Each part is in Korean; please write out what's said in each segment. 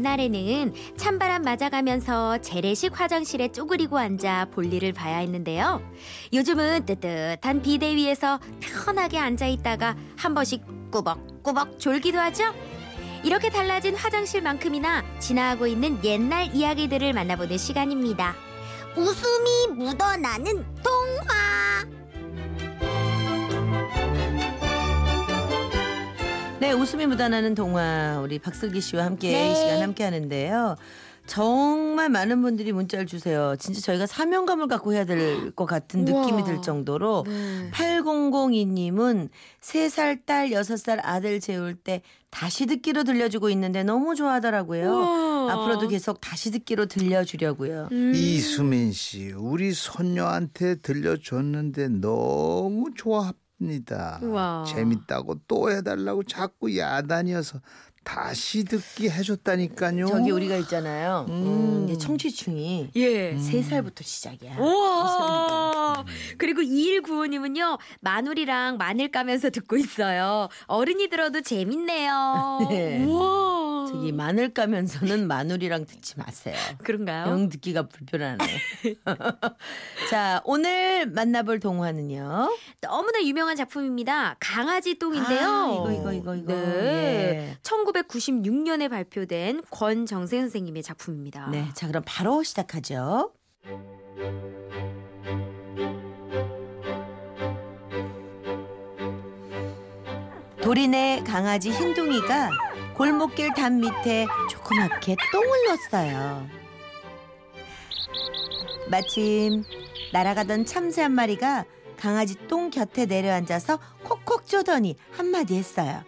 옛날에는 찬바람 맞아가면서 재래식 화장실에 쪼그리고 앉아 볼일을 봐야 했는데요. 요즘은 뜨뜻한 비대 위에서 편하게 앉아 있다가 한 번씩 꾸벅꾸벅 졸기도 하죠. 이렇게 달라진 화장실만큼이나 지나가고 있는 옛날 이야기들을 만나보는 시간입니다. 웃음이 묻어나는 통화. 네, 웃음이 묻어나는 동화 우리 박슬기 씨와 함께 네. 이 시간 함께 하는데요. 정말 많은 분들이 문자를 주세요. 진짜 저희가 사명감을 갖고 해야 될 것 같은 우와. 느낌이 들 정도로 네. 8002님은 3살 딸, 6살 아들 재울 때 다시 듣기로 들려주고 있는데 너무 좋아하더라고요. 우와. 앞으로도 계속 다시 듣기로 들려주려고요. 음. 이수민 씨, 우리 손녀한테 들려줬는데 너무 좋아 합니다. 우와. 재밌다고 또 해달라고 자꾸 야단이어서 다시 듣기 해줬다니까요. 저기 우리가 있잖아요. 음, 음. 청취충이 예. 세 3살부터 시작이야. 우와. 2195님은요, 마누리랑 마늘 까면서 듣고 있어요. 어른이 들어도 재밌네요. 네. 우와. 저기 마늘 까면서는 마누리랑 듣지 마세요. 그런가요? 영 듣기가 불편하네. 자, 오늘 만나볼 동화는요. 너무나 유명한 작품입니다. 강아지 똥인데요. 아, 이거 이거 이거 이거. 네. 1996년에 발표된 권정세 선생님의 작품입니다. 예. 네, 자 그럼 바로 시작하죠. 도린의 강아지 흰둥이가 골목길 담 밑에 조그맣게 똥을 넣었어요. 마침 날아가던 참새 한 마리가 강아지 똥 곁에 내려앉아서 콕콕 쪼더니 한마디 했어요.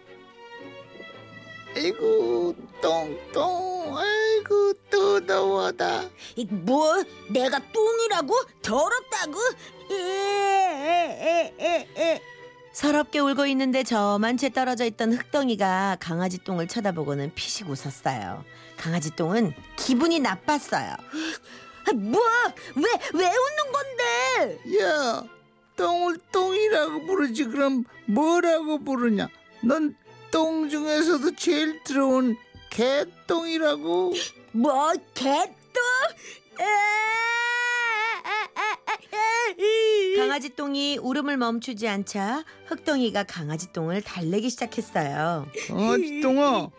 아이고 똥똥, 아이고 뜨거워다. 이, 뭐? 내가 똥이라고? 더럽다고? 에에에에에. 서럽게 울고 있는데 저만 채 떨어져 있던 흑덩이가 강아지 똥을 쳐다보고는 피식 웃었어요. 강아지 똥은 기분이 나빴어요. 아, 뭐? 왜, 왜 웃는 건데? 야, 똥을 똥이라고 부르지 그럼 뭐라고 부르냐? 넌 똥 중에서도 제일 더러운 개똥이라고. 뭐, 개똥? 강아지 똥이 울음을 멈추지 않자 흑덩이가 강아지 똥을 달래기 시작했어요. 강아지 똥아,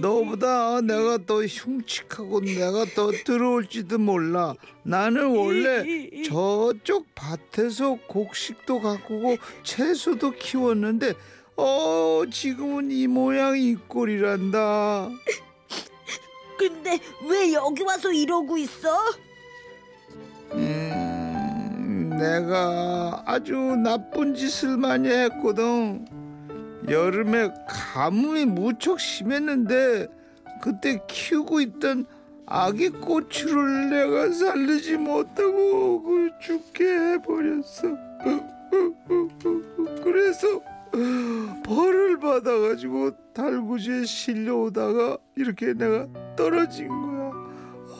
너보다 내가 더 흉측하고 내가 더 더러울지도 몰라. 나는 원래 저쪽 밭에서 곡식도 가꾸고 채소도 키웠는데 어 지금은 이 모양 이 꼴이란다. 근데 왜 여기 와서 이러고 있어? 음, 내가 아주 나쁜 짓을 많이 했거든. 여름에 가뭄이 무척 심했는데 그때 키우고 있던 아기 고추를 내가 살리지 못하고 그 죽게 해버렸어. 그래서 벌을 받아가지고 달구지에 실려오다가 이렇게 내가 떨어진 거야.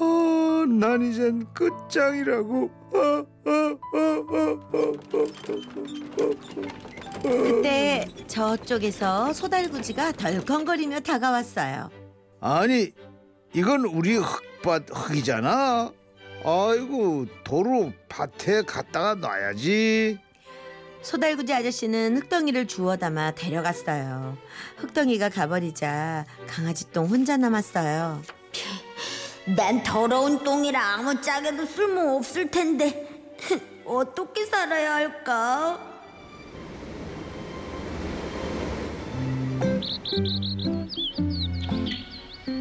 아, 난 이젠 끝장이라고. 아, 저쪽에서 소달구지가 덜컹거리며 다가왔어요. 아니, 이건 우리 흙밭 흙이잖아. 아이고, 도로 밭에 갖다가 놔야지. 소달구지 아저씨는 흑덩이를 주워 담아 데려갔어요. 흑덩이가 가버리자 강아지 똥 혼자 남았어요. 난 더러운 똥이라 아무짝에도 쓸모 없을 텐데 어떻게 살아야 할까?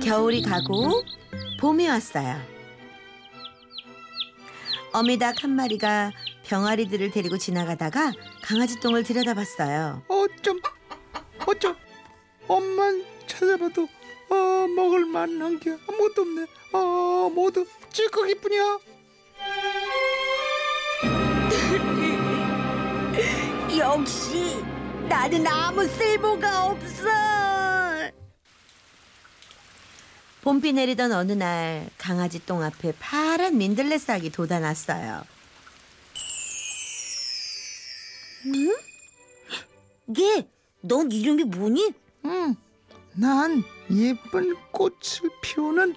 겨울이 가고 봄이 왔어요. 어미닭 한 마리가 병아리들을 데리고 지나가다가 강아지 똥을 들여다봤어요. 어쩜, 어쩜, 엄만 찾아봐도 어, 먹을 만한 게 아무것도 없네. 어, 모두 찌꺼기뿐이야. 역시 나는 아무 쓸모가 없어. 봄비 내리던 어느 날 강아지 똥 앞에 파란 민들레 싹이 돋아났어요. 얘, 넌 이름이 뭐니? 응, 난 예쁜 꽃을 피우는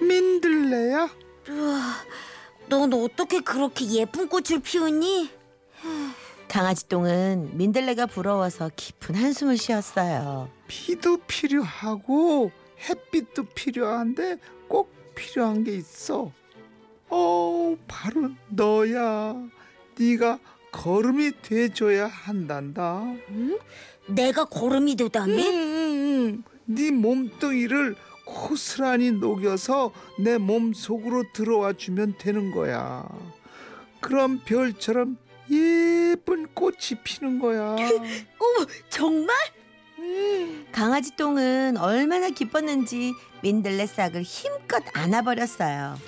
민들레야. 우와, 넌 어떻게 그렇게 예쁜 꽃을 피우니? 강아지 똥은 민들레가 부러워서 깊은 한숨을 쉬었어요. 비도 필요하고 햇빛도 필요한데 꼭 필요한 게 있어. 어, 바로 너야. 네가 걸음이 돼줘야 한단다. 내가 걸음이 되다니? 음, 네 몸뚱이를 고스란히 녹여서 내 몸 속으로 들어와 주면 되는 거야. 그럼 별처럼 예쁜 꽃이 피는 거야. 어머, 정말? 강아지 똥은 얼마나 기뻤는지 민들레 싹을 힘껏 안아버렸어요.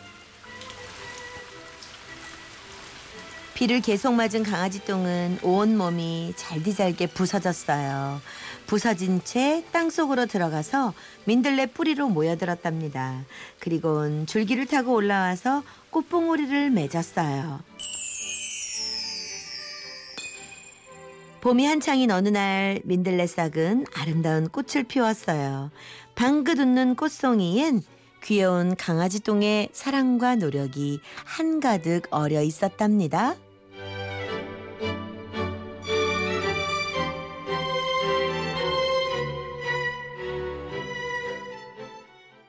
비를 계속 맞은 강아지 똥은 온 몸이 잘디잘게 부서졌어요. 부서진 채 땅속으로 들어가서 민들레 뿌리로 모여들었답니다. 그리곤 줄기를 타고 올라와서 꽃봉오리를 맺었어요. 봄이 한창인 어느 날 민들레 싹은 아름다운 꽃을 피웠어요. 방긋 웃는 꽃송이엔 귀여운 강아지 똥의 사랑과 노력이 한가득 어려 있었답니다.